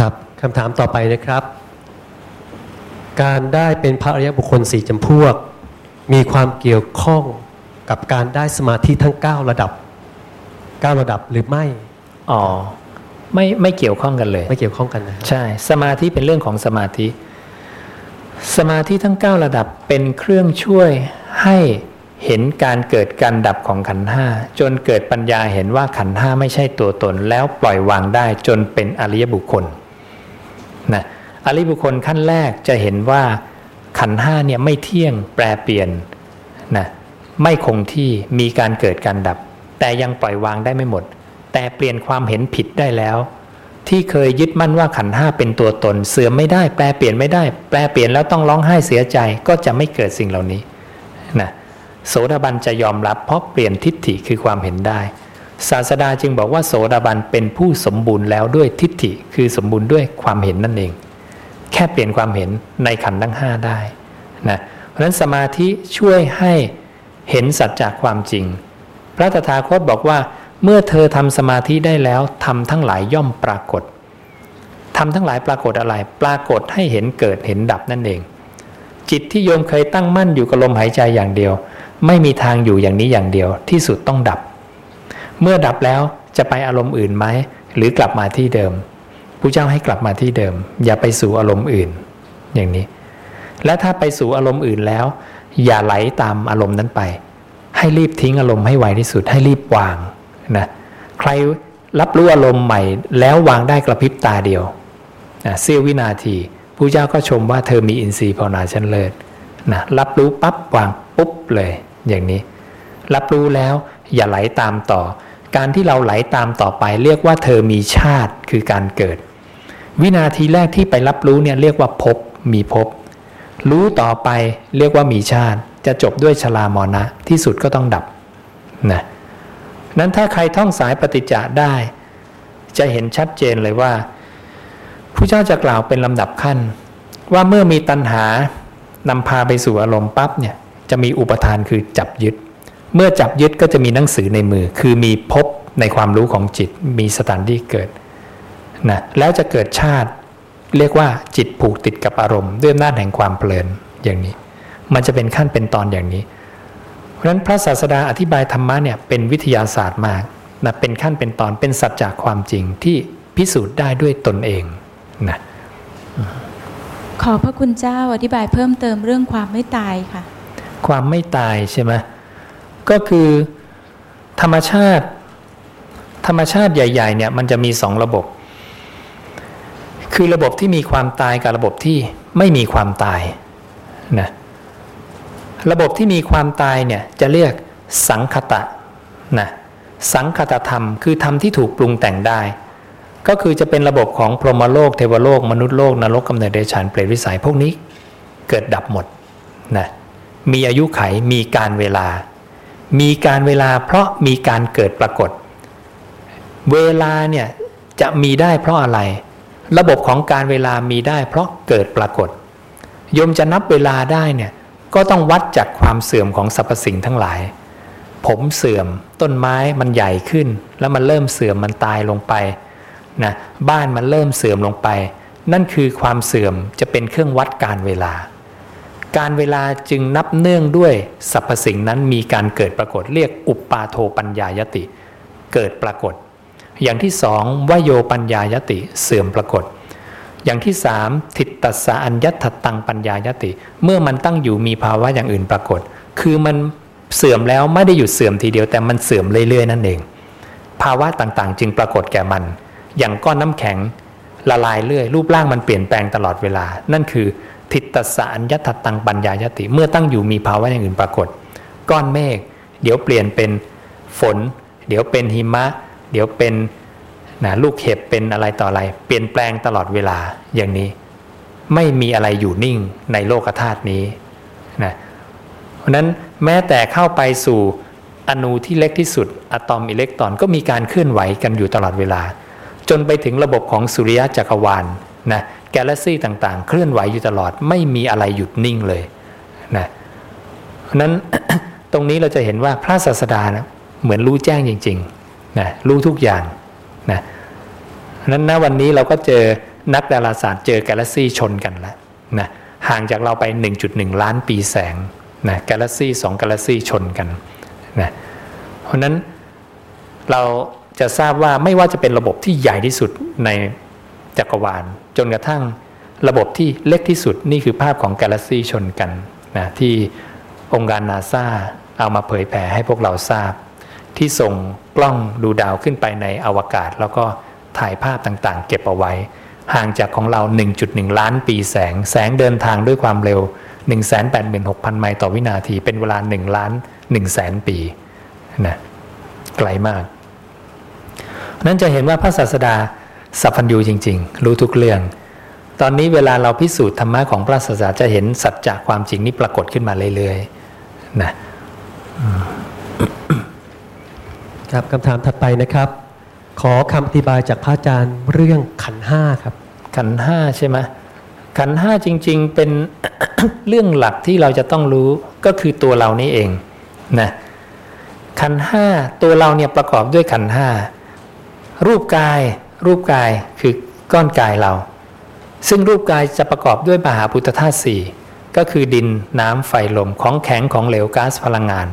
ครับคำถามต่อไปนะครับ การได้เป็นพระอริยบุคคลสี่จำพวก มีความเกี่ยวข้องกับการได้สมาธิทั้ง 9 ระดับ 9 ระดับหรือไม่ อ๋อ ไม่ไม่เกี่ยวข้องกันเลย ไม่เกี่ยวข้องกันนะ ใช่ สมาธิเป็นเรื่องของสมาธิ สมาธิทั้ง 9 ระดับเป็นเครื่องช่วยให้เห็นการเกิดการดับของขันธ์ห้าจนเกิดปัญญาเห็นว่าขันธ์ห้าไม่ใช่ตัวตนแล้วปล่อยวางได้จนเป็นอริยบุคคล นะอริบุคคลขั้นแรกจะเห็นว่าขันห้าเนี่ยไม่เที่ยงแปรเปลี่ยนนะไม่คงที่มีการเกิดการดับ แต่ยังปล่อยวางได้ไม่หมด แต่เปลี่ยนความเห็นผิดได้แล้ว ที่เคยยึดมั่นว่าขันห้าเป็นตัวตน เสื่อมไม่ได้แปลเปลี่ยนไม่ได้ แปลเปลี่ยนแล้วต้องร้องไห้เสียใจก็จะไม่เกิดสิ่งเหล่านี้นะโสดาบันจะยอมรับเพราะเปลี่ยนทิฏฐิคือความเห็นได้ ศาสดาจึงบอกว่าโสดาบันเป็นผู้สมบูรณ์แล้วด้วยทิฏฐิคือสมบูรณ์ด้วยความเห็นนั่นเอง แค่เปลี่ยนความเห็นในขันธ์ทั้งห้าได้นะเพราะฉะนั้นสมาธิช่วยให้เห็นสัจจากความจริง พระตถาคตบอกว่า เมื่อเธอทำสมาธิได้แล้วทำทั้งหลายย่อมปรากฏทำทั้งหลายปรากฏอะไร ปรากฏให้เห็นเกิดเห็นดับนั่นเอง จิตที่โยมเคยตั้งมั่นอยู่กับลมหายใจอย่างเดียว ไม่มีทางอยู่อย่างนี้อย่างเดียวที่สุดต้องดับ เมื่อดับแล้วจะไปอารมณ์อื่นไหมหรือกลับมาที่เดิมผู้เจ้าให้กลับมาที่เดิม อย่าไปสู่อารมณ์อื่น อย่างนี้ และถ้าไปสู่อารมณ์อื่นแล้ว อย่าไหลตามอารมณ์นั้นไป ให้รีบทิ้งอารมณ์ให้ไวที่สุด ให้รีบวางนะใครรับรู้อารมณ์ใหม่ แล้ววางได้กระพริบตาเดียวนะเสี้ยววินาทีผู้เจ้าก็ชมว่าเธอมีอินทรีย์ภาวนาชั้นเลิศนะรับรู้ปั๊บวางปุ๊บเลย อย่างนี้ รับรู้แล้วอย่าไหลตามต่อ การที่เราไหลตามต่อไป เรียกว่าเธอมีชาติคือการเกิด วินาทีแรกที่ไปรับรู้เนี่ยเรียกว่าพบมีพบ รู้ต่อไปเรียกว่ามีชาติ จะจบด้วยชรามรณะที่สุดก็ต้องดับนะนั้นถ้าใครท่องสายปฏิจจาได้ จะเห็นชัดเจนเลยว่าผู้เจ้าจะกล่าวเป็นลำดับขั้น ว่าเมื่อมีตัณหานำพาไปสู่อารมณ์ปั๊บเนี่ยจะมีอุปทานคือจับยึด เมื่อจับยึดก็จะมีหนังสือในมือ คือมีพบในความรู้ของจิต มีสถานที่เกิดนะแล้วจะเกิดชาติ เรียกว่าจิตผูกติดกับอารมณ์ด้วยอำนาจแห่งความเพลินอย่างนี้ มันจะเป็นขั้นเป็นตอนอย่างนี้ เพราะฉะนั้นพระศาสดาอธิบายธรรมะเนี่ยเป็นวิทยาศาสตร์มากนะเป็นขั้นเป็นตอนเป็นสัจจากความจริงที่พิสูจน์ได้ด้วยตนเองนะขอพระคุณเจ้าอธิบายเพิ่มเติมเรื่องความไม่ตายค่ะ ความไม่ตายใช่ไหม ก็คือธรรมชาติ ธรรมชาติใหญ่ ๆ เนี่ยมันจะมีสองระบบ คือระบบที่มีความตายกับระบบที่ไม่มีความตายนะระบบที่มีความตายเนี่ยจะเรียกสังคตะนะสังคตธรรมคือธรรมที่ถูกปรุงแต่งได้ ก็คือจะเป็นระบบของพรหมโลกเทวโลก มนุษย์โลกนรกกำเนิดเดชานเปรตวิสัยพวกนี้เกิดดับหมดนะมีอายุไขมีการเวลา มีการเวลาเพราะมีการเกิดปรากฏ เวลาเนี่ยจะมีได้เพราะอะไร ระบบของการเวลามีได้เพราะเกิดปรากฏโยมจะนับเวลาได้เนี่ยก็ต้องวัดจากความเสื่อมของสรรพสิ่งทั้งหลาย ผมเสื่อมต้นไม้มันใหญ่ขึ้น แล้วมันเริ่มเสื่อมมันตายลงไปนะบ้านมันเริ่มเสื่อมลงไป นั่นคือความเสื่อมจะเป็นเครื่องวัดการเวลา การเวลาจึงนับเนื่องด้วยสรรพสิ่งนั้นมีการเกิดปรากฏเรียกอุปปาโทปัญญายติ เกิดปรากฏ อย่างที่สองวโยปัญญายติเสื่อมปรากฏ อย่างที่สามทิฏตัสสะอัญญัตตังปัญญายติ เมื่อมันตั้งอยู่มีภาวะอย่างอื่นปรากฏ คือมันเสื่อมแล้วไม่ได้หยุดเสื่อมทีเดียวแต่มันเสื่อมเรื่อยๆนั่นเอง ภาวะต่างๆ จึงปรากฏแก่มัน อย่างก้อนน้ำแข็งละลายเรื่อยรูปร่างมันเปลี่ยนแปลงตลอดเวลา นั่นคือ ทิตสสะอัตตังปัญญายติ เมื่อตั้งอยู่มีภาวะอย่างอื่นปรากฏ ก้อนเมฆเดี๋ยวเปลี่ยนเป็นฝน เดี๋ยวเป็นหิมะ เดี๋ยวเป็นนะลูกเห็บเป็นอะไรต่ออะไร เปลี่ยนแปลงตลอดเวลาอย่างนี้ ไม่มีอะไรอยู่นิ่งในโลกธาตุนี้นะเพราะนั้นแม้แต่เข้าไปสู่อนูที่เล็กที่สุดอะตอมอิเล็กตรอนก็มีการเคลื่อนไหวกันอยู่ตลอดเวลา จนไปถึงระบบของสุริยะจักรวาลนะ กาแล็กซี่ต่างๆ เคลื่อนไหวอยู่ตลอดไม่มีอะไรหยุดนิ่งเลยนะนั้นตรงนี้เราจะเห็นว่าพระศาสดานะเหมือนรู้แจ้งจริงๆนะรู้ทุกอย่างนะนั้นณวันนี้เราก็เจอนักดาราศาสตร์เจอกาแล็กซี่ชนกันแล้วนะห่างจากเราไป 1.1 ล้านปีแสงนะกาแล็กซี่สองกาแล็กซี่ชนกันนะเพราะนั้นเราจะทราบว่าไม่ว่าจะเป็นระบบที่ใหญ่ที่สุดในจักรวาล จนกระทั่งระบบที่เล็กที่สุดนี่คือภาพของกาแล็กซีชนกันนะที่องค์การนาซาเอามาเผยแผ่ให้พวกเราทราบ ที่ส่งกล้องดูดาวขึ้นไปในอวกาศ แล้วก็ถ่ายภาพต่างๆ เก็บเอาไว้ ห่างจากของเรา 1.1 ล้านปีแสง แสงเดินทางด้วยความเร็ว 186,000 ไมล์ต่อวินาที เป็นเวลา 1 ล้าน1แสนปีนะไกลมาก นั้นจะเห็นว่าพระศาสดา สัพพัญญูจริง ๆ รู้ทุกเรื่อง ตอนนี้เวลาเราพิสูจน์ธรรมะของพระศาสดาจะเห็นสัจจะความจริงนี้ปรากฏขึ้นมาเรื่อยๆนะครับคำถามถัดไปนะครับ ขอคำอธิบายจากพระอาจารย์เรื่องขันธ์ห้าครับ ขันธ์ห้าใช่ไหมขันธ์ห้าจริง ๆ เป็นเรื่องหลักที่เราจะต้องรู้ก็คือตัวเรานี่เองนะขันธ์ห้าตัวเราเนี่ยประกอบด้วยขันธ์ห้ารูปกาย รูปกายคือก้อนกายเรา ซึ่งรูปกายจะประกอบด้วยมหาพุทธธาตุสี่ก็คือดินน้ำไฟลมของแข็งของเหลวก๊าซพลังงาน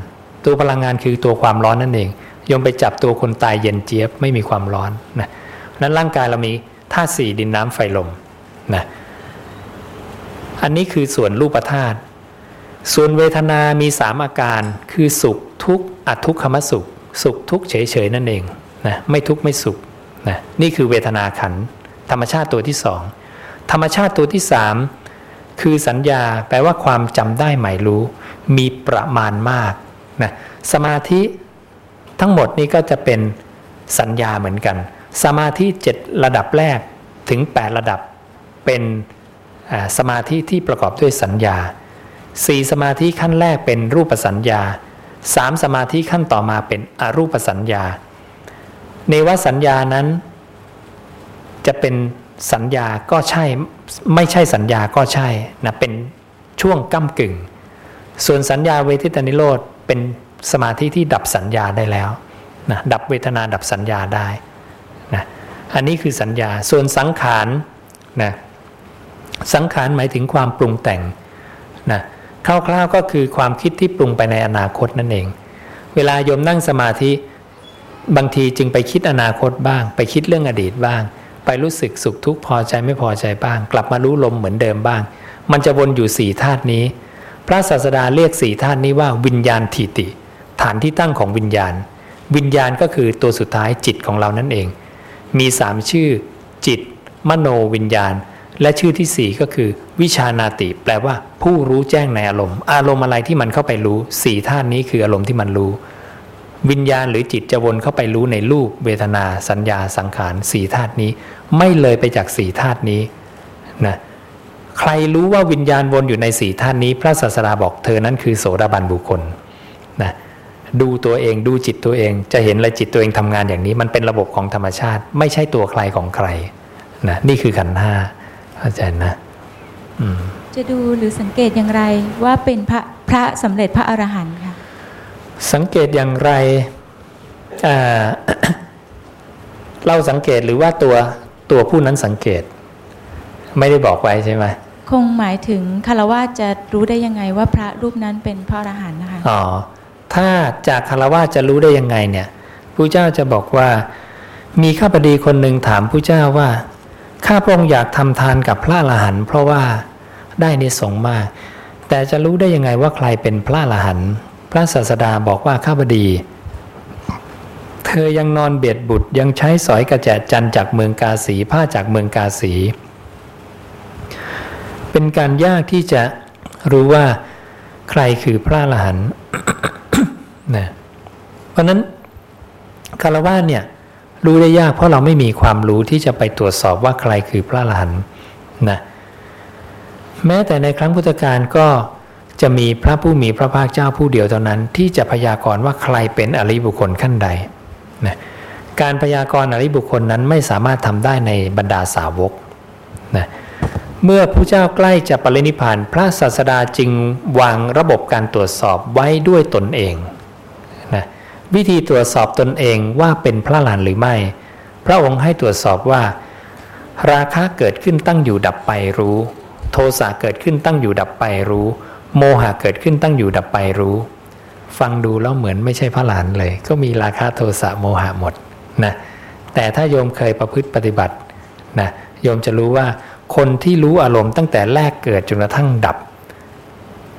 ตัวพลังงานคือตัวความร้อนนั่นเองยมไปจับตัวคนตายเย็นเจี๊ยบไม่มีความร้อนนะนั้นร่างกายเรามีธาตุสี่ดินน้ำไฟลมนะอันนี้คือส่วนรูปธาตุส่วนเวทนามีสามอาการคือสุขทุกข์อัทุกขมสุข สุขทุกข์เฉยๆนั่นเองนะไม่ทุกข์ไม่สุข นะนี่คือเวทนาขันธ์ธรรมชาติตัวที่สองธรรมชาติตัวที่สามคือสัญญาแปลว่าความจำได้หมายรู้ มีประมาณมากนะสมาธิทั้งหมดนี้ก็จะเป็นสัญญาเหมือนกัน สมาธิเจ็ดระดับแรกถึง 8 ระดับเป็นสมาธิที่ประกอบด้วยสัญญาสี่สมาธิขั้นแรกเป็นรูปสัญญาสามสมาธิขั้นต่อมาเป็นอรูปสัญญา เนวสัญญานั้น จะเป็นสัญญาก็ใช่ ไม่ใช่สัญญาก็ใช่นะเป็นช่วงก้ากึ่ง ส่วนสัญญาเวทิตานิโรธเป็นสมาธิที่ดับสัญญาได้แล้วนะดับเวทนาดับสัญญาได้นะอันนี้คือสัญญาส่วนสังขารนะสังขารหมายถึงความปรุงแต่งนะคร่าวๆก็คือความคิดที่ปรุงไปในอนาคตนั่นเอง เวลาโยมนั่งสมาธิ บางทีจึงไปคิดอนาคตบ้าง ไปคิดเรื่องอดีตบ้าง ไปรู้สึกสุขทุกข์พอใจไม่พอใจบ้าง กลับมารู้ลมเหมือนเดิมบ้าง มันจะวนอยู่สี่ธาตุนี้ พระศาสดาเรียกสี่ธาตุนี้ว่าวิญญาณทิติ ฐานที่ตั้งของวิญญาณ วิญญาณก็คือตัวสุดท้ายจิตของเรานั่นเอง มีสามชื่อ จิต มโนวิญญาณ และชื่อที่สี่ก็คือ วิชานาติ แปลว่า ผู้รู้แจ้งในอารมณ์ อารมณ์อะไรที่มันเข้าไปรู้สี่ธาตุนี้คืออารมณ์ที่มันรู้ วิญญาณหรือจิตจะวนเข้าไปรู้ในรูปเวทนาสัญญาสังขารสี่ธาตุนี้ ไม่เลยไปจากสี่ธาตุนี้นะใครรู้ว่าวิญญาณวนอยู่ในสี่ธาตุนี้ พระศาสดาบอกเธอนั้นคือโสดาบันบุคคลนะดูตัวเองดูจิตตัวเอง จะเห็นเลยจิตตัวเองทำงานอย่างนี้ มันเป็นระบบของธรรมชาติ ไม่ใช่ตัวใครของใครนะนี่คือขันธ์ห้าเข้าใจนะจะดูหรือสังเกตอย่างไรว่าเป็นพระพระสำเร็จพระอรหันต์ค่ะ สังเกตอย่างไร เราสังเกตหรือว่าตัวตัวผู้นั้นสังเกต ไม่ได้บอกไว้ใช่ไหมคงหมายถึงคารวะจะรู้ได้ยังไงว่าพระรูปนั้นเป็นพระอรหันต์นะคะอ๋อถ้าจากคารวะจะรู้ได้ยังไงเนี่ยผู้เจ้าจะบอกว่า มีข้าพดีคนหนึ่งถามผู้เจ้าว่าข้าพระองค์อยากทำทานกับพระอรหันต์เพราะว่าได้ในสงมาก แต่จะรู้ได้ยังไงว่าใครเป็นพระอรหันต์พ ระศาสดาบอกว่าข้าพดี เธอยังนอนเบียดบุตรยังใช้สอยกระแจจันจากเมืองกาสีผ้าจากเมืองกาสี เป็นการยากที่จะรู้ว่าใครคือพระอรหันต์นะเพราะนั้นคารวะเนี่ยรู้ได้ยากเพราะเราไม่มีความรู้ที่จะไปตรวจสอบว่าใครคือพระอรหันต์นะแม้แต่ในครั้งพุทธกาลก็ จะมีพระผู้มีพระภาคเจ้าผู้เดียวเท่านั้น ที่จะพยากรณ์ว่าใครเป็นอริบุคคลขั้นใดนะการพยากรณ์อริบุคคลนั้นไม่สามารถทำได้ในบรรดาสาวกนะเมื่อผู้เจ้าใกล้จะปรินิพานพระศาสดาจึงวางระบบการตรวจสอบไว้ด้วยตนเองนะวิธีตรวจสอบตนเองว่าเป็นพระหลานหรือไม่ พระองค์ให้ตรวจสอบว่า ราคะเกิดขึ้นตั้งอยู่ดับไปรู้ โทสะเกิดขึ้นตั้งอยู่ดับไปรู้ โมหะเกิดขึ้นตั้งอยู่ดับไปรู้ ฟังดูแล้วเหมือนไม่ใช่พระหลานเลย ก็มีราคะโทสะโมหะหมดนะแต่ถ้าโยมเคยประพฤติปฏิบัตินะโยมจะรู้ว่าคนที่รู้อารมณ์ตั้งแต่แรกเกิดจนกระทั่งดับ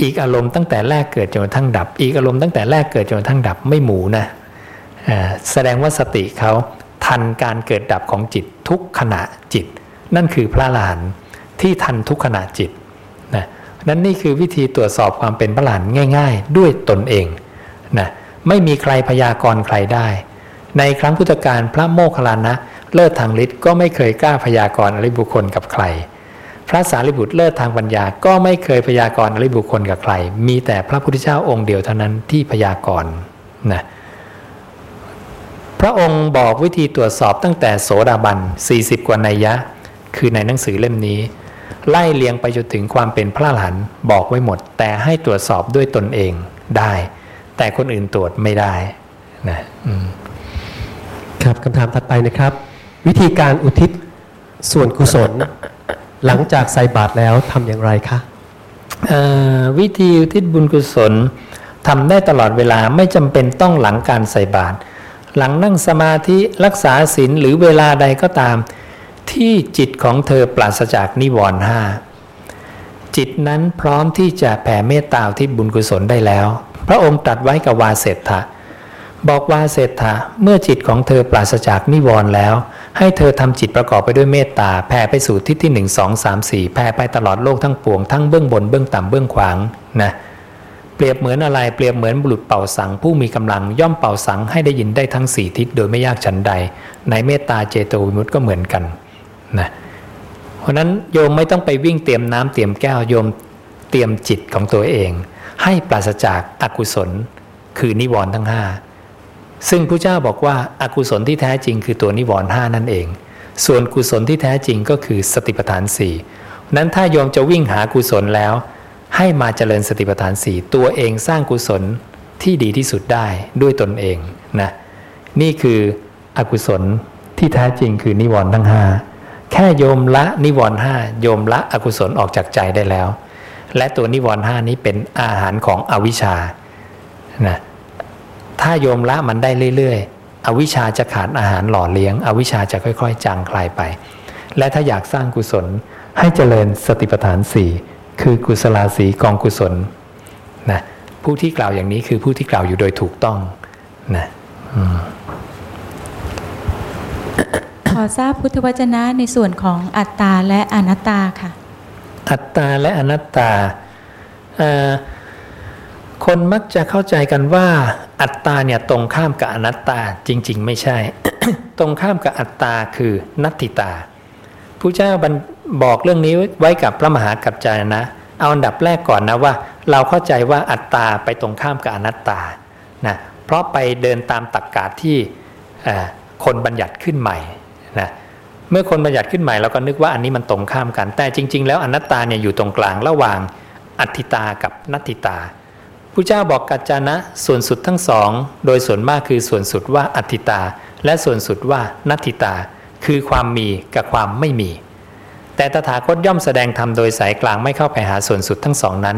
อีกอารมณ์ตั้งแต่แรกเกิดจนกระทั่งดับ อีกอารมณ์ตั้งแต่แรกเกิดจนกระทั่งดับไม่หมูนะแสดงว่าสติเขาทันการเกิดดับของจิตทุกขณะจิต นั่นคือพระหลานที่ทันทุกขณะจิต นั้นนี่คือวิธีตรวจสอบความเป็นพระหลานง่าย ๆ ด้วยตนเองนะไม่มีใครพยากรณ์ใครได้ ในครั้งพุทธกาลพระโมคคัลลานะเลิศทางฤทธิ์ก็ไม่เคยกล้าพยากรณ์อริบุคคลกับใคร พระสารีบุตรเลิศทางปัญญาก็ไม่เคยพยากรณ์อริบุคคลกับใคร มีแต่พระพุทธเจ้าองค์เดียวเท่านั้นที่พยากรณ์นะพระองค์บอกวิธีตรวจสอบตั้งแต่โสดาบัน40 กว่านัยยะ คือในหนังสือเล่มนี้ ไล่เลียงไปจนถึงความเป็นพระหลานบอกไว้หมด แต่ให้ตรวจสอบด้วยตนเองได้ แต่คนอื่นตรวจไม่ได้นะครับคำถามถัดไปนะครับ วิธีการอุทิศส่วนกุศล หลังจากใส่บาตรแล้วทำอย่างไรคะวิธีอุทิศบุญกุศลทำได้ตลอดเวลาไม่จำเป็นต้องหลังการใส่บาตรหลังนั่งสมาธิรักษาศีลหรือเวลาใดก็ตาม ที่จิตของเธอปราศจากนิวรณ์ห้าจิตนั้นพร้อมที่จะแผ่เมตตาที่บุญกุศลได้แล้ว พระองค์ตรัสไว้กับวาเสถะบอกวาเศรษฐะเมื่อจิตของเธอปราศจากนิวรณ์แล้ว ให้เธอทำจิตประกอบไปด้วยเมตตาแผ่ไปสู่ทิศที่หนึ่งสองสามสี่แผ่ไปตลอดโลกทั้งปวงทั้งเบื้องบนเบื้องต่ำเบื้องขวางนะเปรียบเหมือนอะไรเปรียบเหมือนบุรุษเป่าสังผู้มีกำลังย่อมเป่าสังให้ได้ยินได้ทั้งสี่ทิศโดยไม่ยากฉันใด ในเมตตาเจโตวิมุตต์ก็เหมือนกัน นะเพราะนั้นโยมไม่ต้องไปวิ่งเตรียมน้ำเตรียมแก้วโยมเตรียมจิตของตัวเอง ให้ปราศจากอากุศลคือนิวรณ์ทั้งห้าซึ่งพระเจ้าบอกว่าอากุศลที่แท้จริงคือตัวนิวรณ์ห้านั่นเอง ส่วนกุศลที่แท้จริงก็คือสติปัฏฐานสี่นั้นถ้าโยมจะวิ่งหากุศลแล้ว ให้มาเจริญสติปัฏฐานสี่ตัวเองสร้างกุศลที่ดีที่สุดได้ด้วยตนเองนะนี่คืออกุศลที่แท้จริงคือนิวรณ์ทั้งห้า แค่โยมละนิวรณ์ห้าโยมละอกุศลออกจากใจได้แล้ว และตัวนิวรณ์ห้านี้เป็นอาหารของอวิชชานะถ้าโยมละมันได้เรื่อยๆ อวิชชาจะขาดอาหารหล่อเลี้ยง อวิชชาจะค่อย ๆ จางคลายไป และถ้าอยากสร้างกุศลให้เจริญสติปัฏฐานสี่คือกุศลาสีกองกุศลนะผู้ที่กล่าวอย่างนี้คือผู้ที่กล่าวอยู่โดยถูกต้องนะข อทราบพุทธวจนะในส่วนของอัตตาและอนัตตาค่ะ อัตตาและอนัตตา คนมักจะเข้าใจกันว่า อัตตาเนี่ยตรงข้ามกับอนัตตาจริง ๆ ไม่ใช่ ตรงข้ามกับอัตตาคือนัตติตาผู้เจ้าบอกเรื่องนี้ไว้กับพระมหากัจจายนะ เอาอันดับแรกก่อนนะว่า เราเข้าใจว่าอัตตาไปตรงข้ามกับอนัตตานะเพราะไปเดินตามตรกกาที่คนบัญญัติขึ้นใหม่ นะเมื่อคนบัญญัติขึ้นใหม่เราก็นึกว่าอันนี้มันตรงข้ามกัน แต่จริง ๆ แล้วอนัตตาเนี่ยอยู่ตรงกลางระหว่างอัตติตากับนัตติตาผู้เจ้าบอกกัจจานะส่วนสุดทั้งสอง โดยส่วนมากคือส่วนสุดว่าอัตติตา และส่วนสุดว่านัตติตา คือความมีกับความไม่มี แต่ตถาคตย่อมแสดงธรรมโดยสายกลางไม่เข้าไปหาส่วนสุดทั้งสองนั้น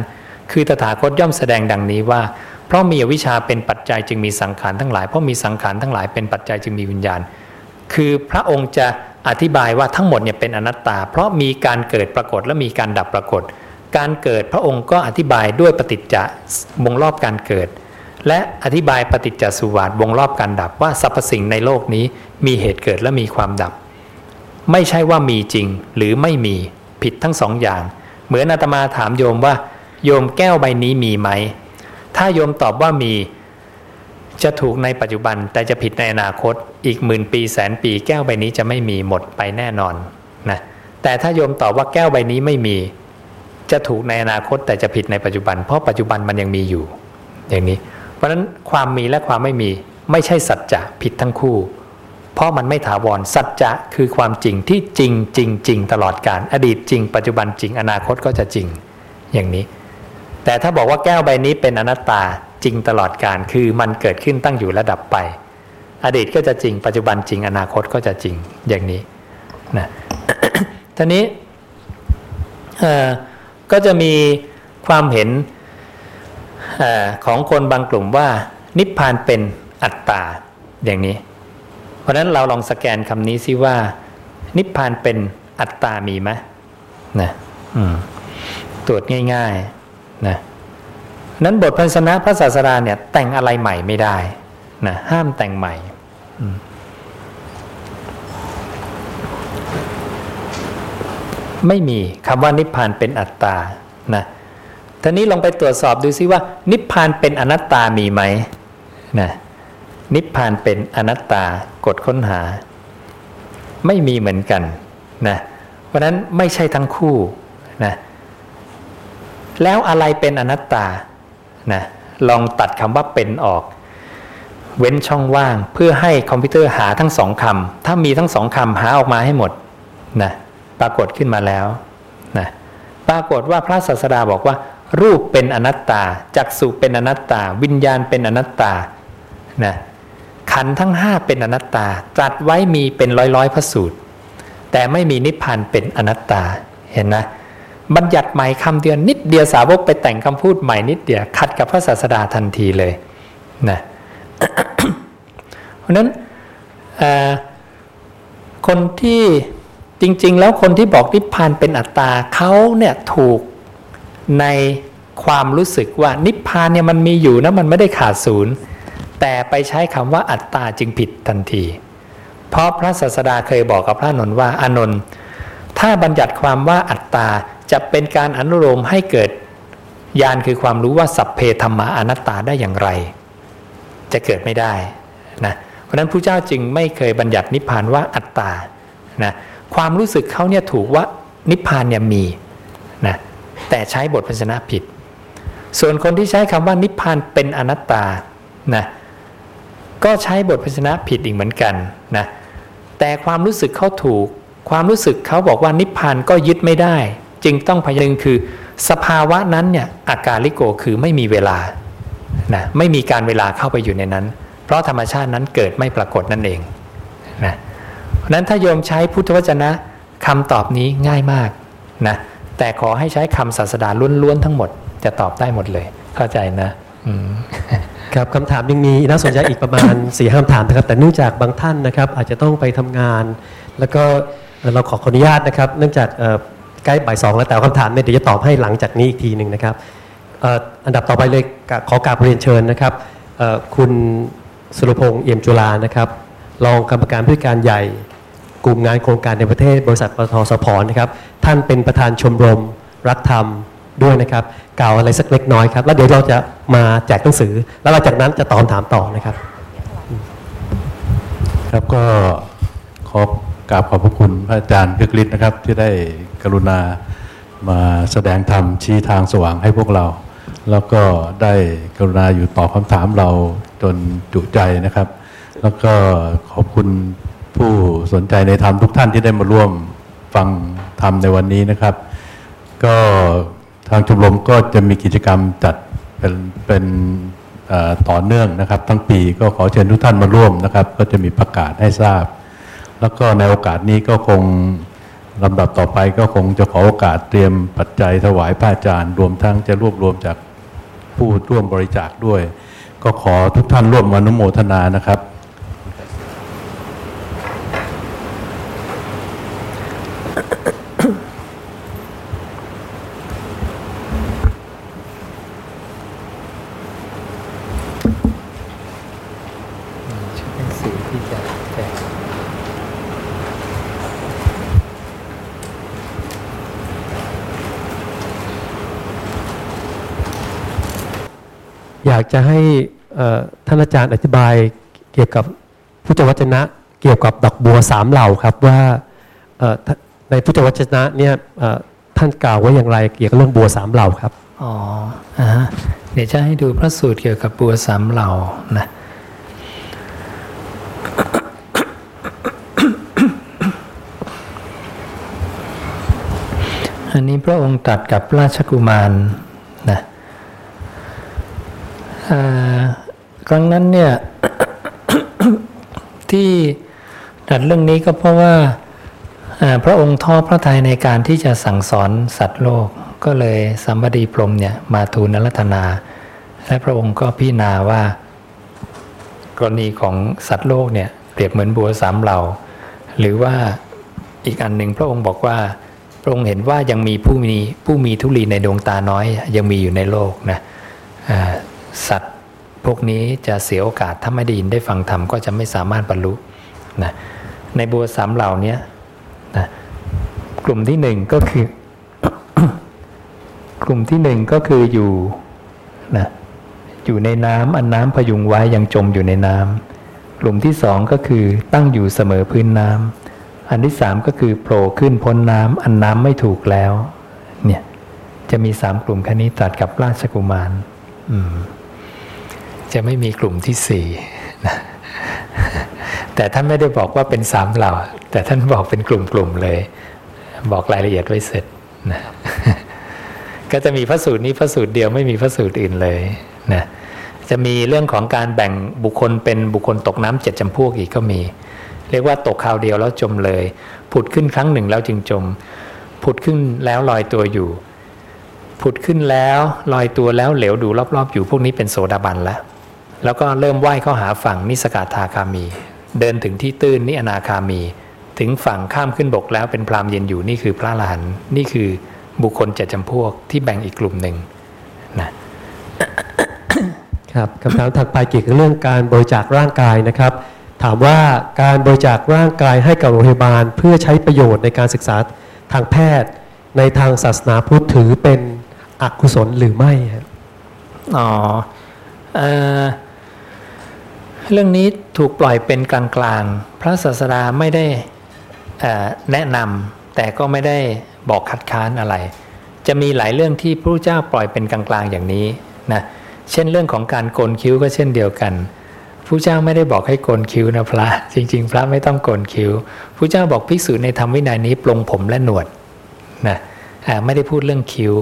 คือตถาคตย่อมแสดงดังนี้ว่า เพราะมีวิชาเป็นปัจจัยจึงมีสังขารทั้งหลายเพราะมีสังขารทั้งหลายเป็นปัจจัยจึงมีวิญญาณ คือพระองค์จะอธิบายว่าทั้งหมดเนี่ยเป็นอนัตตา เพราะมีการเกิดปรากฏและมีการดับปรากฏ การเกิดพระองค์ก็อธิบายด้วยปฏิจจะวงรอบการเกิด และอธิบายปฏิจจสุวาทวงรอบการดับว่าสรรพสิ่งในโลกนี้มีเหตุเกิดและมีความดับ ไม่ใช่ว่ามีจริงหรือไม่มีผิดทั้งสองอย่าง เหมือนอาตมาถามโยมว่า โยมแก้วใบนี้มีไหม ถ้าโยมตอบว่ามี จะถูกในปัจจุบันแต่จะผิดในอนาคตอีกหมื่นปีแสนปีแก้วใบนี้จะไม่มีหมดไปแน่นอนนะแต่ถ้าโยมตอบว่าแก้วใบนี้ไม่มี จะถูกในอนาคตแต่จะผิดในปัจจุบัน เพราะปัจจุบันมันยังมีอยู่ อย่างนี้ เพราะฉะนั้นความมีและความไม่มีไม่ใช่สัจจะผิดทั้งคู่ เพราะมันไม่ถาวรสัจจะคือความจริงที่จริงจริงจริงตลอดการอดีตจริง ปัจจุบันจริงอนาคตก็จะจริงอย่างนี้ แต่ถ้าบอกว่าแก้วใบนี้เป็นอนัตตา จริงตลอดการคือมันเกิดขึ้นตั้งอยู่ระดับไป อดีตก็จะจริง ปัจจุบันจริงอนาคตก็จะจริงอย่างนี้นะทีนี้ก็จะมีความเห็นอของคนบางกลุ่มว่า นิพพานเป็นอัตตาอย่างนี้ เพราะนั้นเราลองสแกนคำนี้ซิว่า นิพพานเป็นอัตตามีไหมนะตรวจง่ายๆนะ นั้นบทพันชนะพระศาสดาเนี่ยแต่งอะไรใหม่ไม่ได้นะห้ามแต่งใหม่ไม่มีคำว่านิพพานเป็นอัตตานะทีนี้ลองไปตรวจสอบดูซิว่า นิพพานเป็นอนัตตามีไหมนะนิพพานเป็นอนัตตากดค้นหา ไม่มีเหมือนกันนะเพราะนั้นไม่ใช่ทั้งคู่นะแล้วอะไรเป็นอนัตตา นะลองตัดคำว่าเป็นออก เว้นช่องว่างเพื่อให้คอมพิวเตอร์หาทั้งสองคำถ้ามีทั้งสองคำหาออกมาให้หมดนะปรากฏขึ้นมาแล้วนะปรากฏว่าพระศาสดาบอกว่า รูปเป็นอนัตตาจักสุเป็นอนัตตา วิญญาณเป็นอนัตตานะขันทั้งห้าเป็นอนัตตาจัดไว้มีเป็นร้อยร้อยพระสูตร แต่ไม่มีนิพพานเป็นอนัตตาเห็นนะ บัญญัติใหม่คำเดียวนิดเดียวสาวกไปแต่งคำพูดใหม่นิดเดียวขัดกับพระศาสดาทันทีเลยนะเพราะนั้นคนที่จริง ๆ แล้วคนที่บอกนิพพานเป็นอัตตาเขาเนี่ยถูกในความรู้สึกว่านิพพานเนี่ยมันมีอยู่นะมันไม่ได้ขาดศูนย์ แต่ไปใช้คำว่าอัตตาจึงผิดทันที เพราะพระศาสดาเคยบอกกับพระนนท์ว่าอานนท์ถ้าบัญญัติความว่าอัตตา จะเป็นการอนุโลมให้เกิดญาณคือความรู้ว่าสัพเพธรรมะอนัตตาได้อย่างไร จะเกิดไม่ได้นะเพราะนั้นพระเจ้าจึงไม่เคยบัญญัตินิพพานว่าอัตตานะความรู้สึกเขาเนี่ยถูกว่านิพพานเนี่ยมีนะแต่ใช้บทพันชนะผิด ส่วนคนที่ใช้คำว่านิพพานเป็นอนัตตานะก็ใช้บทพันชนะผิดอีกเหมือนกันนะแต่ความรู้สึกเขาถูก ความรู้สึกเขาบอกว่านิพพานก็ยึดไม่ได้ จึงต้องพยายามคือ สภาวะนั้นเนี่ยอาการลิโกคือไม่มีเวลานะไม่มีการเวลาเข้าไปอยู่ในนั้น เพราะธรรมชาตินั้นเกิดไม่ปรากฏนั่นเองนะนั้นถ้าโยมใช้พุทธวจนะคำตอบนี้ง่ายมากนะแต่ขอให้ใช้คำศาสดาล้วนๆทั้งหมดจะตอบได้หมดเลย เข้าใจนะครับคำถามยังมีน่าสนใจอีกประมาณ4ี่ห้ามถามนะครับ แต่เนื่องจากบางท่านนะครับ อาจจะต้องไปทำงาน แล้วก็เราขอขออนุญาตนะครับ เนื่องจาก ใกล้บ่ายสองแล้วแต่คำถามเนี่ยเดี๋ยวจะตอบให้หลังจากนี้อีกทีหนึ่งนะครับอันดับต่อไปเลยขอกราบเรียนเชิญนะครับคุณสุรพงษ์เอี่ยมจุลานะครับรองกรรมการผู้การใหญ่ กลุ่มงานโครงการในประเทศบริษัทปทสพนะครับท่านเป็นประธานชมรมรักธรรมด้วยนะครับกล่าวอะไรสักเล็กน้อยครับ แล้วเดี๋ยวเราจะมาแจกหนังสือ แล้วหลังจากนั้นจะตอบถามต่อนะครับ ครับก็ขอ กราบขอบพระคุณพระอาจารย์พึกฤทธิ์นะครับ ที่ได้กรุณามาแสดงธรรมชี้ทางสว่างให้พวกเรา แล้วก็ได้กรุณาอยู่ตอบคำถามเราจนจุใจนะครับ แล้วก็ขอบคุณผู้สนใจในธรรมทุกท่านที่ได้มาร่วมฟังธรรมในวันนี้นะครับ ก็ทางชมรมก็จะมีกิจกรรมจัดเป็นเป็นต่อเนื่องนะครับ ทั้งปีก็ขอเชิญทุกท่านมาร่วมนะครับ ก็จะมีประกาศให้ทราบ แล้วก็ในโอกาสนี้ก็คงลำดับต่อไปก็คงจะขอโอกาสเตรียมปัจจัยถวายพระอาจารย์ รวมทั้งจะรวบรวมจากผู้ร่วมบริจาคด้วย ก็ขอทุกท่านร่วมอนุโมทนานะครับอยาก จะให้ท่านอาจารย์อธิบายเกี่ยวกับพุทธวจนะเกี่ยวกับดอกบัวสามเหล่าครับว่าในพุทธวจนะเนี่ยท่านกล่าวไว้อย่างไรเกี่ยวกับเรื่องบัวสามเหล่าครับอ๋อเดี๋ยวจะให้ดูพระสูตรเกี่ยวกับบัวสามเหล่านะอันนี้พระองค์ตัดกับราชกุมารนะ ครั้งนั้นเนี่ยที่ตัดเรื่องนี้ก็เพราะว่าพระองค์ทอพระทัยในการที่จะสั่งสอนสัตว์โลก ก็เลยสัมบดีพรมเนี่ยมาทูลนรัตนา และพระองค์ก็พิจารณาว่า กรณีของสัตว์โลกเนี่ยเปรียบเหมือนบัวสามเหล่า หรือว่าอีกอันหนึ่งพระองค์บอกว่า พระองค์เห็นว่ายังมีผู้มีผู้มีทุลีในดวงตาน้อย ยังมีอยู่ในโลกนะ สัตว์พวกนี้จะเสียโอกาสถ้าไม่ได้ยินได้ฟังธรรมก็จะไม่สามารถบรรลุนะในบัวสามเหล่านี้นะกลุ่มที่หนึ่งก็คือ กลุ่มที่หนึ่งก็คืออยู่นะอยู่ในน้ำอันน้ำพยุงไว้ยังจมอยู่ในน้ำกลุ่มที่สองก็คือตั้งอยู่เสมอพื้นน้ำอันที่สามก็คือโผล่ขึ้นพ้นน้ำอันน้ำไม่ถูกแล้ว เนี่ยจะมีสามกลุ่มแค่นี้ตัดกับราชกุมาร อืม จะไม่มีกลุ่มที่สี่นะแต่ท่านไม่ได้บอกว่าเป็นสามเหล่า แต่ท่านบอกเป็นกลุ่มๆเลย บอกรายละเอียดไว้เสร็จนะก็จะมีพระสูตรนี้พระสูตรเดียวไม่มีพระสูตรอื่นเลยนะจะมีเรื่องของการแบ่งบุคคลเป็นบุคคลตกน้ำเจ็ดจำพวกอีกก็มี เรียกว่าตกคราวเดียวแล้วจมเลย ผุดขึ้นครั้งหนึ่งแล้วจึงจม ผุดขึ้นแล้วลอยตัวอยู่ ผุดขึ้นแล้วลอยตัวแล้วเหลวดูรอบๆ อยู่พวกนี้เป็นโสดาบันแล้ว แล้วก็เริ่มว่ายเข้าหาฝั่งนิสกาธาคามี เดินถึงที่ตื้นนี่อนาคามี ถึงฝั่งข้ามขึ้นบกแล้วเป็นพรามเย็นอยู่นี่คือพระลานนี่คือบุคคลเจ็ดจำพวกที่แบ่งอีกกลุ่มหนึ่งนะครับคำถามถัดไปเกี่ยวกับเรื่องการบริจาคร่างกายนะครับ ถามว่าการบริจาคร่างกายให้กับโรงพยาบาล เพื่อใช้ประโยชน์ในการศึกษาทางแพทย์ ในทางศาสนาพุทธถือเป็นอกุศลหรือไม่ครับอ๋อ เรื่องนี้ถูกปล่อยเป็นกลางๆ พระศาสดาไม่ได้แนะนำแต่ก็ไม่ได้บอกคัดค้านอะไร จะมีหลายเรื่องที่พระเจ้าปล่อยเป็นกลางๆอย่างนี้นะเช่นเรื่องของการโกนคิ้วก็เช่นเดียวกันพระเจ้าไม่ได้บอกให้โกนคิ้วนะพระ จริง ๆ พระไม่ต้องโกนคิ้วพระเจ้าบอกภิกษุในธรรมวินัยนี้ปลงผมและหนวดนะไม่ได้พูดเรื่องคิ้ว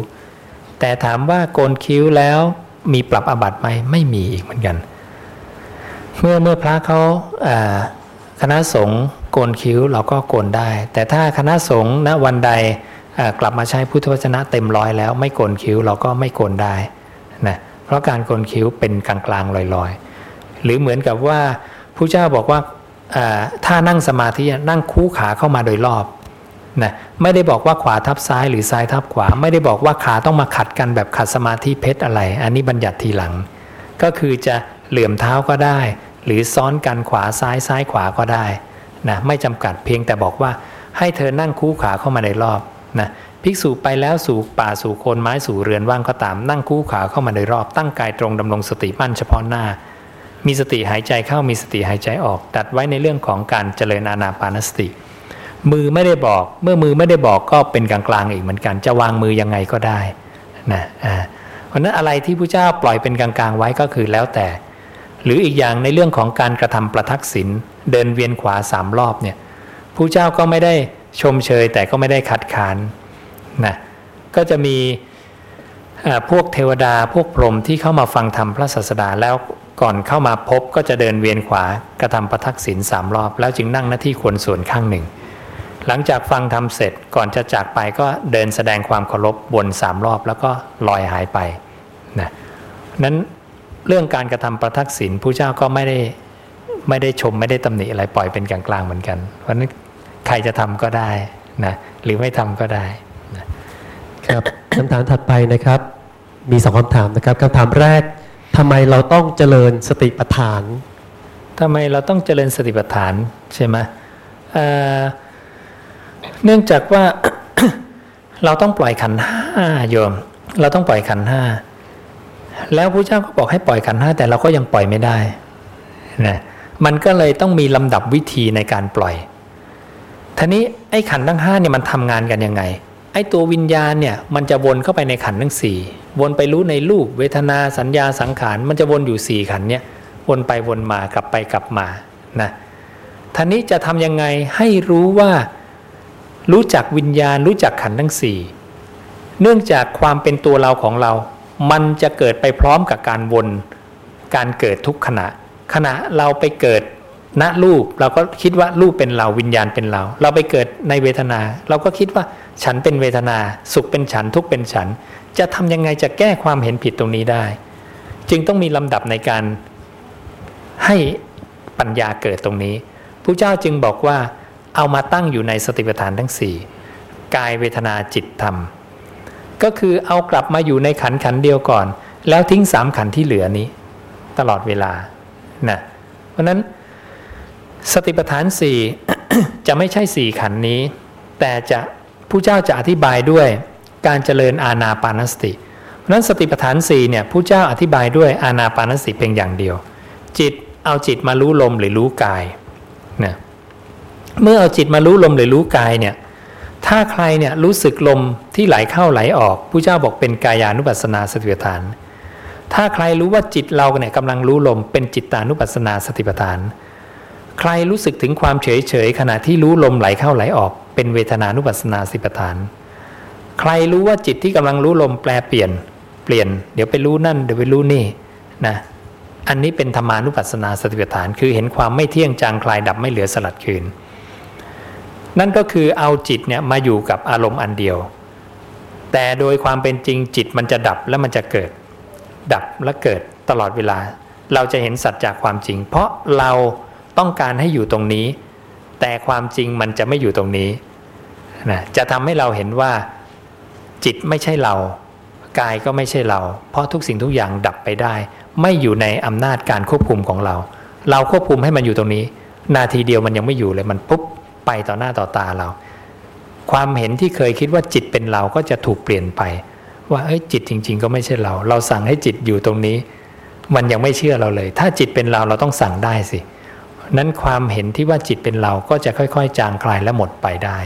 แต่ถามว่าโกนคิ้วแล้วมีปรับอบัตไหมไม่มีอีกเหมือนกัน เมื่อเมื่อพระเขาคณะสงฆ์โกนคิ้วเราก็โกนได้ แต่ถ้าคณะสงฆ์ณวันใดกลับมาใช้พุทธวจนะเต็มร้อยแล้วไม่โกนคิ้วเราก็ไม่โกนได้นะเพราะการโกนคิ้วเป็นกลางๆลอยๆ หรือเหมือนกับว่าผู้เจ้าบอกว่าถ้านั่งสมาธินั่งคู่ขาเข้ามาโดยรอบนะไม่ได้บอกว่าขวาทับซ้ายหรือซ้ายทับขวา ไม่ได้บอกว่าขาต้องมาขัดกันแบบขัดสมาธิเพชรอะไร อันนี้บัญญัติทีหลัง ก็คือจะเหลื่อมเท้าก็ได้ หรือซ้อนกันขวาซ้ายซ้ายขวาก็ได้นะไม่จำกัดเพียงแต่บอกว่าให้เธอนั่งคู่ขาเข้ามาในรอบนะภิกษุไปแล้วสู่ป่าสู่โคนไม้สู่เรือนว่างก็ตามนั่งคู่ขาเข้ามาในรอบ ตั้งกายตรงดำรงสติมั่นเฉพาะหน้า มีสติหายใจเข้ามีสติหายใจออกตัดไว้ในเรื่องของการเจริญอานาปานสติ มือไม่ได้บอกเมื่อมือไม่ได้บอกก็เป็นกลางๆอีกเหมือนกัน จะวางมือยังไงก็ได้นะอ่าเพราะนั้นอะไรที่พระเจ้าปล่อยเป็นกลางๆไว้ก็คือแล้วแต่ หรืออีกอย่างในเรื่องของการกระทำประทักษิณเดินเวียนขวาสามรอบเนี่ยผู้เจ้าก็ไม่ได้ชมเชยแต่ก็ไม่ได้คัดค้านนะก็จะมีพวกเทวดาพวกพรหมที่เข้ามาฟังธรรมพระศาสดาแล้วก่อนเข้ามาพบก็จะเดินเวียนขวากระทำประทักษิณสามรอบ แล้วจึงนั่งหน้าที่ควรส่วนข้างหนึ่ง หลังจากฟังธรรมเสร็จก่อนจะจากไปก็เดินแสดงความเคารพวนสามรอบแล้วก็ลอยหายไปนะนั้น เรื่องการกระทำประทักษิณผู้เจ้าก็ไม่ได้ไม่ได้ชมไม่ได้ตำหนิอะไรปล่อยเป็นกลางๆเหมือนกัน เพราะนั้นใครจะทำก็ได้นะหรือไม่ทำก็ได้นะครับคำถามถัดไปนะครับ มีสองคำถามนะครับคำถามแรกทำไมเราต้องเจริญสติปัฏฐานทำไมเราต้องเจริญสติปัฏฐานใช่ไหมเเนื่องจากว่าเราต้องปล่อยขันห้าโยม เราต้องปล่อยขันห้า แล้วพระเจ้าก็บอกให้ปล่อยขันห้าแต่เราก็ยังปล่อยไม่ได้นะมันก็เลยต้องมีลำดับวิธีในการปล่อยทีนี้ไอ้ขันทั้งห้าเนี่ยมันทำงานกันยังไง ไอ้ตัววิญญาณเนี่ยมันจะวนเข้าไปในขันทั้งสี่วนไปรู้ในรูปเวทนาสัญญาสังขารมันจะวนอยู่สี่ขันเนี่ยวนไปวนมากลับไปกลับมานะท่านี้จะทำยังไงให้รู้ว่ารู้จักวิญญาณรู้จักขันทั้งสี่เนื่องจากความเป็นตัวเราของเรา มันจะเกิดไปพร้อมกับการวนการเกิดทุกขณะ ขณะเราไปเกิดณรูปเราก็คิดว่ารูปเป็นเราวิญญาณเป็นเรา เราไปเกิดในเวทนา เราก็คิดว่าฉันเป็นเวทนา สุขเป็นฉันทุกข์เป็นฉัน จะทำยังไงจะแก้ความเห็นผิดตรงนี้ได้ จึงต้องมีลำดับในการให้ปัญญาเกิดตรงนี้ผู้เจ้าจึงบอกว่าเอามาตั้งอยู่ในสติปัฏฐานทั้งสี่กายเวทนาจิตธรรม ก็คือเอากลับมาอยู่ในขันขันเดียวก่อน แล้วทิ้งสามขันที่เหลือนี้ ตลอดเวลานะเพราะนั้นสติปัฏฐานสี่จะไม่ใช่สี่ขันนี้ แต่จะผู้เจ้าจะอธิบายด้วยการเจริญอาณาปานสติเพราะนั้นสติปัฏฐานสี่เนี่ยผู้เจ้าอธิบายด้วยอาณาปานสติเพียงอย่างเดียว จิตเอาจิตมารู้ลมหรือรู้กายนะเมื่อเอาจิตมารู้ลมหรือรู้กายเนี่ย ถ้าใครเนี่ยรู้สึกลมที่ไหลเข้าไหลออกผู้เจ้าบอกเป็นกายานุปัสสนาสติปัฏฐาน ถ้าใครรู้ว่าจิตเราเนี่ยกำลังรู้ลมเป็นจิตตานุปัสสนาสติปัฏฐาน ใครรู้สึกถึงความเฉยเฉยขณะที่รู้ลมไหลเข้าไหลออก เป็นเวทนานุปัสสนาสติปัฏฐาน ใครรู้ว่าจิตที่กำลังรู้ลมแปลเปลี่ยนเปลี่ยน เดี๋ยวไปรู้นั่นเดี๋ยวไปรู้นี่นะอันนี้เป็นธรรมานุปัสสนาสติปัฏฐาน คือเห็นความไม่เที่ยงจางคลายดับไม่เหลือสลัดคืน นั่นก็คือเอาจิตเนี่ยมาอยู่กับอารมณ์อันเดียว แต่โดยความเป็นจริงจิตมันจะดับแล้วมันจะเกิด ดับและเกิดตลอดเวลา เราจะเห็นสัจจากความจริง เพราะเราต้องการให้อยู่ตรงนี้ แต่ความจริงมันจะไม่อยู่ตรงนี้นะจะทำให้เราเห็นว่าจิตไม่ใช่เรา กายก็ไม่ใช่เรา เพราะทุกสิ่งทุกอย่างดับไปได้ ไม่อยู่ในอำนาจการควบคุมของเรา เราควบคุมให้มันอยู่ตรงนี้ นาทีเดียวมันยังไม่อยู่เลยมันปุ๊บ ไปต่อหน้าต่อตาเรา ความเห็นที่เคยคิดว่าจิตเป็นเราก็จะถูกเปลี่ยนไป ว่าเอ้ยจิตจริง ๆ ก็ไม่ใช่เรา เราสั่งให้จิตอยู่ตรงนี้ มันยังไม่เชื่อเราเลย ถ้าจิตเป็นเราเราต้องสั่งได้สิ นั้นความเห็นที่ว่าจิตเป็นเราก็จะค่อยๆ จางคลายและหมดไปได้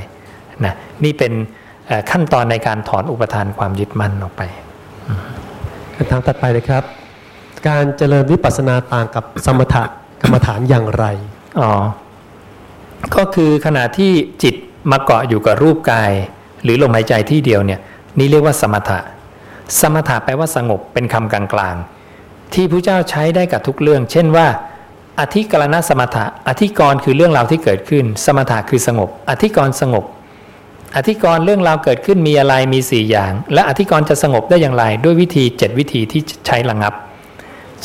นะนี่เป็นขั้นตอนในการถอนอุปทานความยึดมั่นออกไปคำถามตัดไปเลยครับ การเจริญวิปัสสนาต่างกับสมถกรรมฐานอย่างไร อ๋อ ก็คือขณะที่จิตมาเกาะอยู่กับรูปกาย หรือลมหายใจที่เดียวเนี่ยนี่เรียกว่าสมถะ สมถะแปลว่าสงบเป็นคำกลางๆ ที่พระเจ้าใช้ได้กับทุกเรื่อง เช่นว่า อธิกรณสมถะ อธิกรคือเรื่องราวที่เกิดขึ้น สมถะคือสงบ อธิกรสงบ อธิกรเรื่องราวเกิดขึ้นมีอะไรมีสี่อย่าง และอธิกรจะสงบได้อย่างไร ด้วยวิธี 7 วิธีที่ใช้ระงับ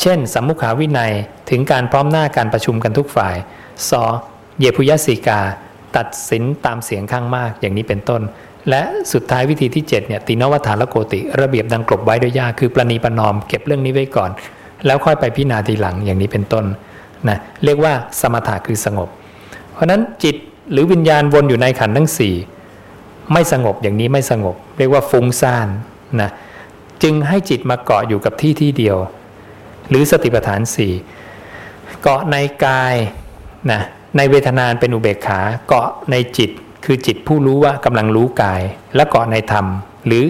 เช่นสัมมุขาวินัยถึงการพร้อมหน้าการประชุมกันทุกฝ่ายส เยพุยสิกา ตัดสินตามเสียงข้างมากอย่างนี้เป็นต้น และสุดท้ายวิธีที่7เนี่ยตินวัฏฐานละโกติ ระเบียบดังกลบไว้ด้วยยาคือประนีประนอมเก็บเรื่องนี้ไว้ก่อน แล้วค่อยไปพิจารณาทีหลังอย่างนี้เป็นต้นนะเรียกว่าสมถะคือสงบ เพราะนั้นจิตหรือวิญญาณวนอยู่ในขันธ์ทั้ง 4 ไม่สงบอย่างนี้ไม่สงบ เรียกว่าฟุ้งซ่านนะจึงให้จิตมาเกาะอยู่กับที่ที่เดียว หรือสติปัฏฐานสี่เกาะในกายนะ ในเวทนานเป็นอุเบกขาเกาะในจิตคือจิตผู้รู้ว่ากำลังรู้กาย และเกาะในธรรม หรือ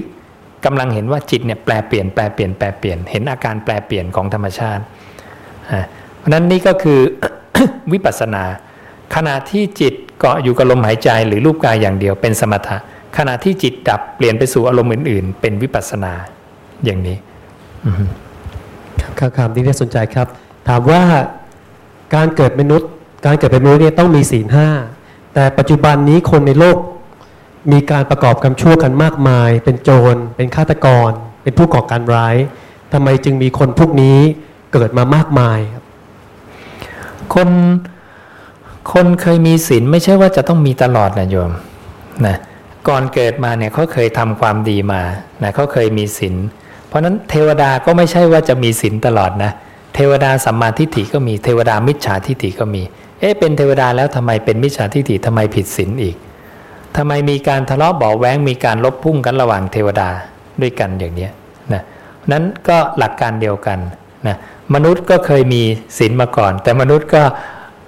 กำลังเห็นว่าจิตเนี่ยแปลเปลี่ยนแปลเปลี่ยนแปลเปลี่ยนเห็นอาการแปลเปลี่ยนของธรรมชาติเพราะนั้นนี่ก็คือวิปัสสนา ขณะที่จิตเกาะอยู่กับลมหายใจหรือรูปกายอย่างเดียวเป็นสมถะ ขณะที่จิตดับเปลี่ยนไปสู่อารมณ์อื่น ๆ เป็นวิปัสสนาอย่างนี้คำคำที่น่าสนใจครับ ถามว่าการเกิดมนุษย์ การเกิดเป็นมนุษย์เนี่ยต้องมีศีลห้าแต่ปัจจุบันนี้คนในโลกมีการประกอบกรรมชั่วกันมากมาย เป็นโจร เป็นฆาตกร เป็นผู้ก่อการร้ายทำไมจึงมีคนพวกนี้เกิดมามากมายครับคนคนเคยมีศีลไม่ใช่ว่าจะต้องมีตลอดนะโยมนะก่อนเกิดมาเนี่ยเขาเคยทำความดีมานะเขาเคยมีศีลเพราะนั้นเทวดาก็ไม่ใช่ว่าจะมีศีลตลอดนะเทวดาสัมมาทิฏฐิก็มีเทวดามิจฉาทิฏฐิก็มี เอ๊ะเป็นเทวดาแล้วทำไมเป็นมิจฉาทิฏฐิทำไมผิดศีลอีกทำไมมีการทะเลาะเบาแว้งมีการลบพุ่งกันระหว่างเทวดาด้วยกันอย่างนี้นะนั้นก็หลักการเดียวกันนะมนุษย์ก็เคยมีศีลมาก่อน แต่มนุษย์ก็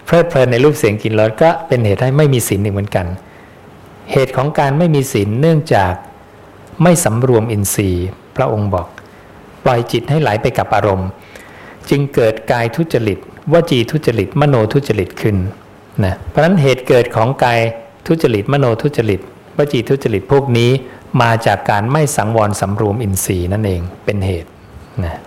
เพลิดเพลินในรูปเสียงกินรสก็เป็นเหตุให้ไม่มีศีลอีกเหมือนกัน เหตุของการไม่มีศีลเนื่องจากไม่สำรวมอินทรีย์ พระองค์บอก ปล่อยจิตให้ไหลไปกับอารมณ์ จึงเกิดกายทุจริต วจีทุจริต มโนทุจริตขึ้นนะเพราะฉะนั้นเหตุเกิดของกายทุจริต มโนทุจริตวจีทุจริตพวกนี้มาจากการไม่สังวรสำรวมอินทรีย์นั่นเองเป็นเหตุนะ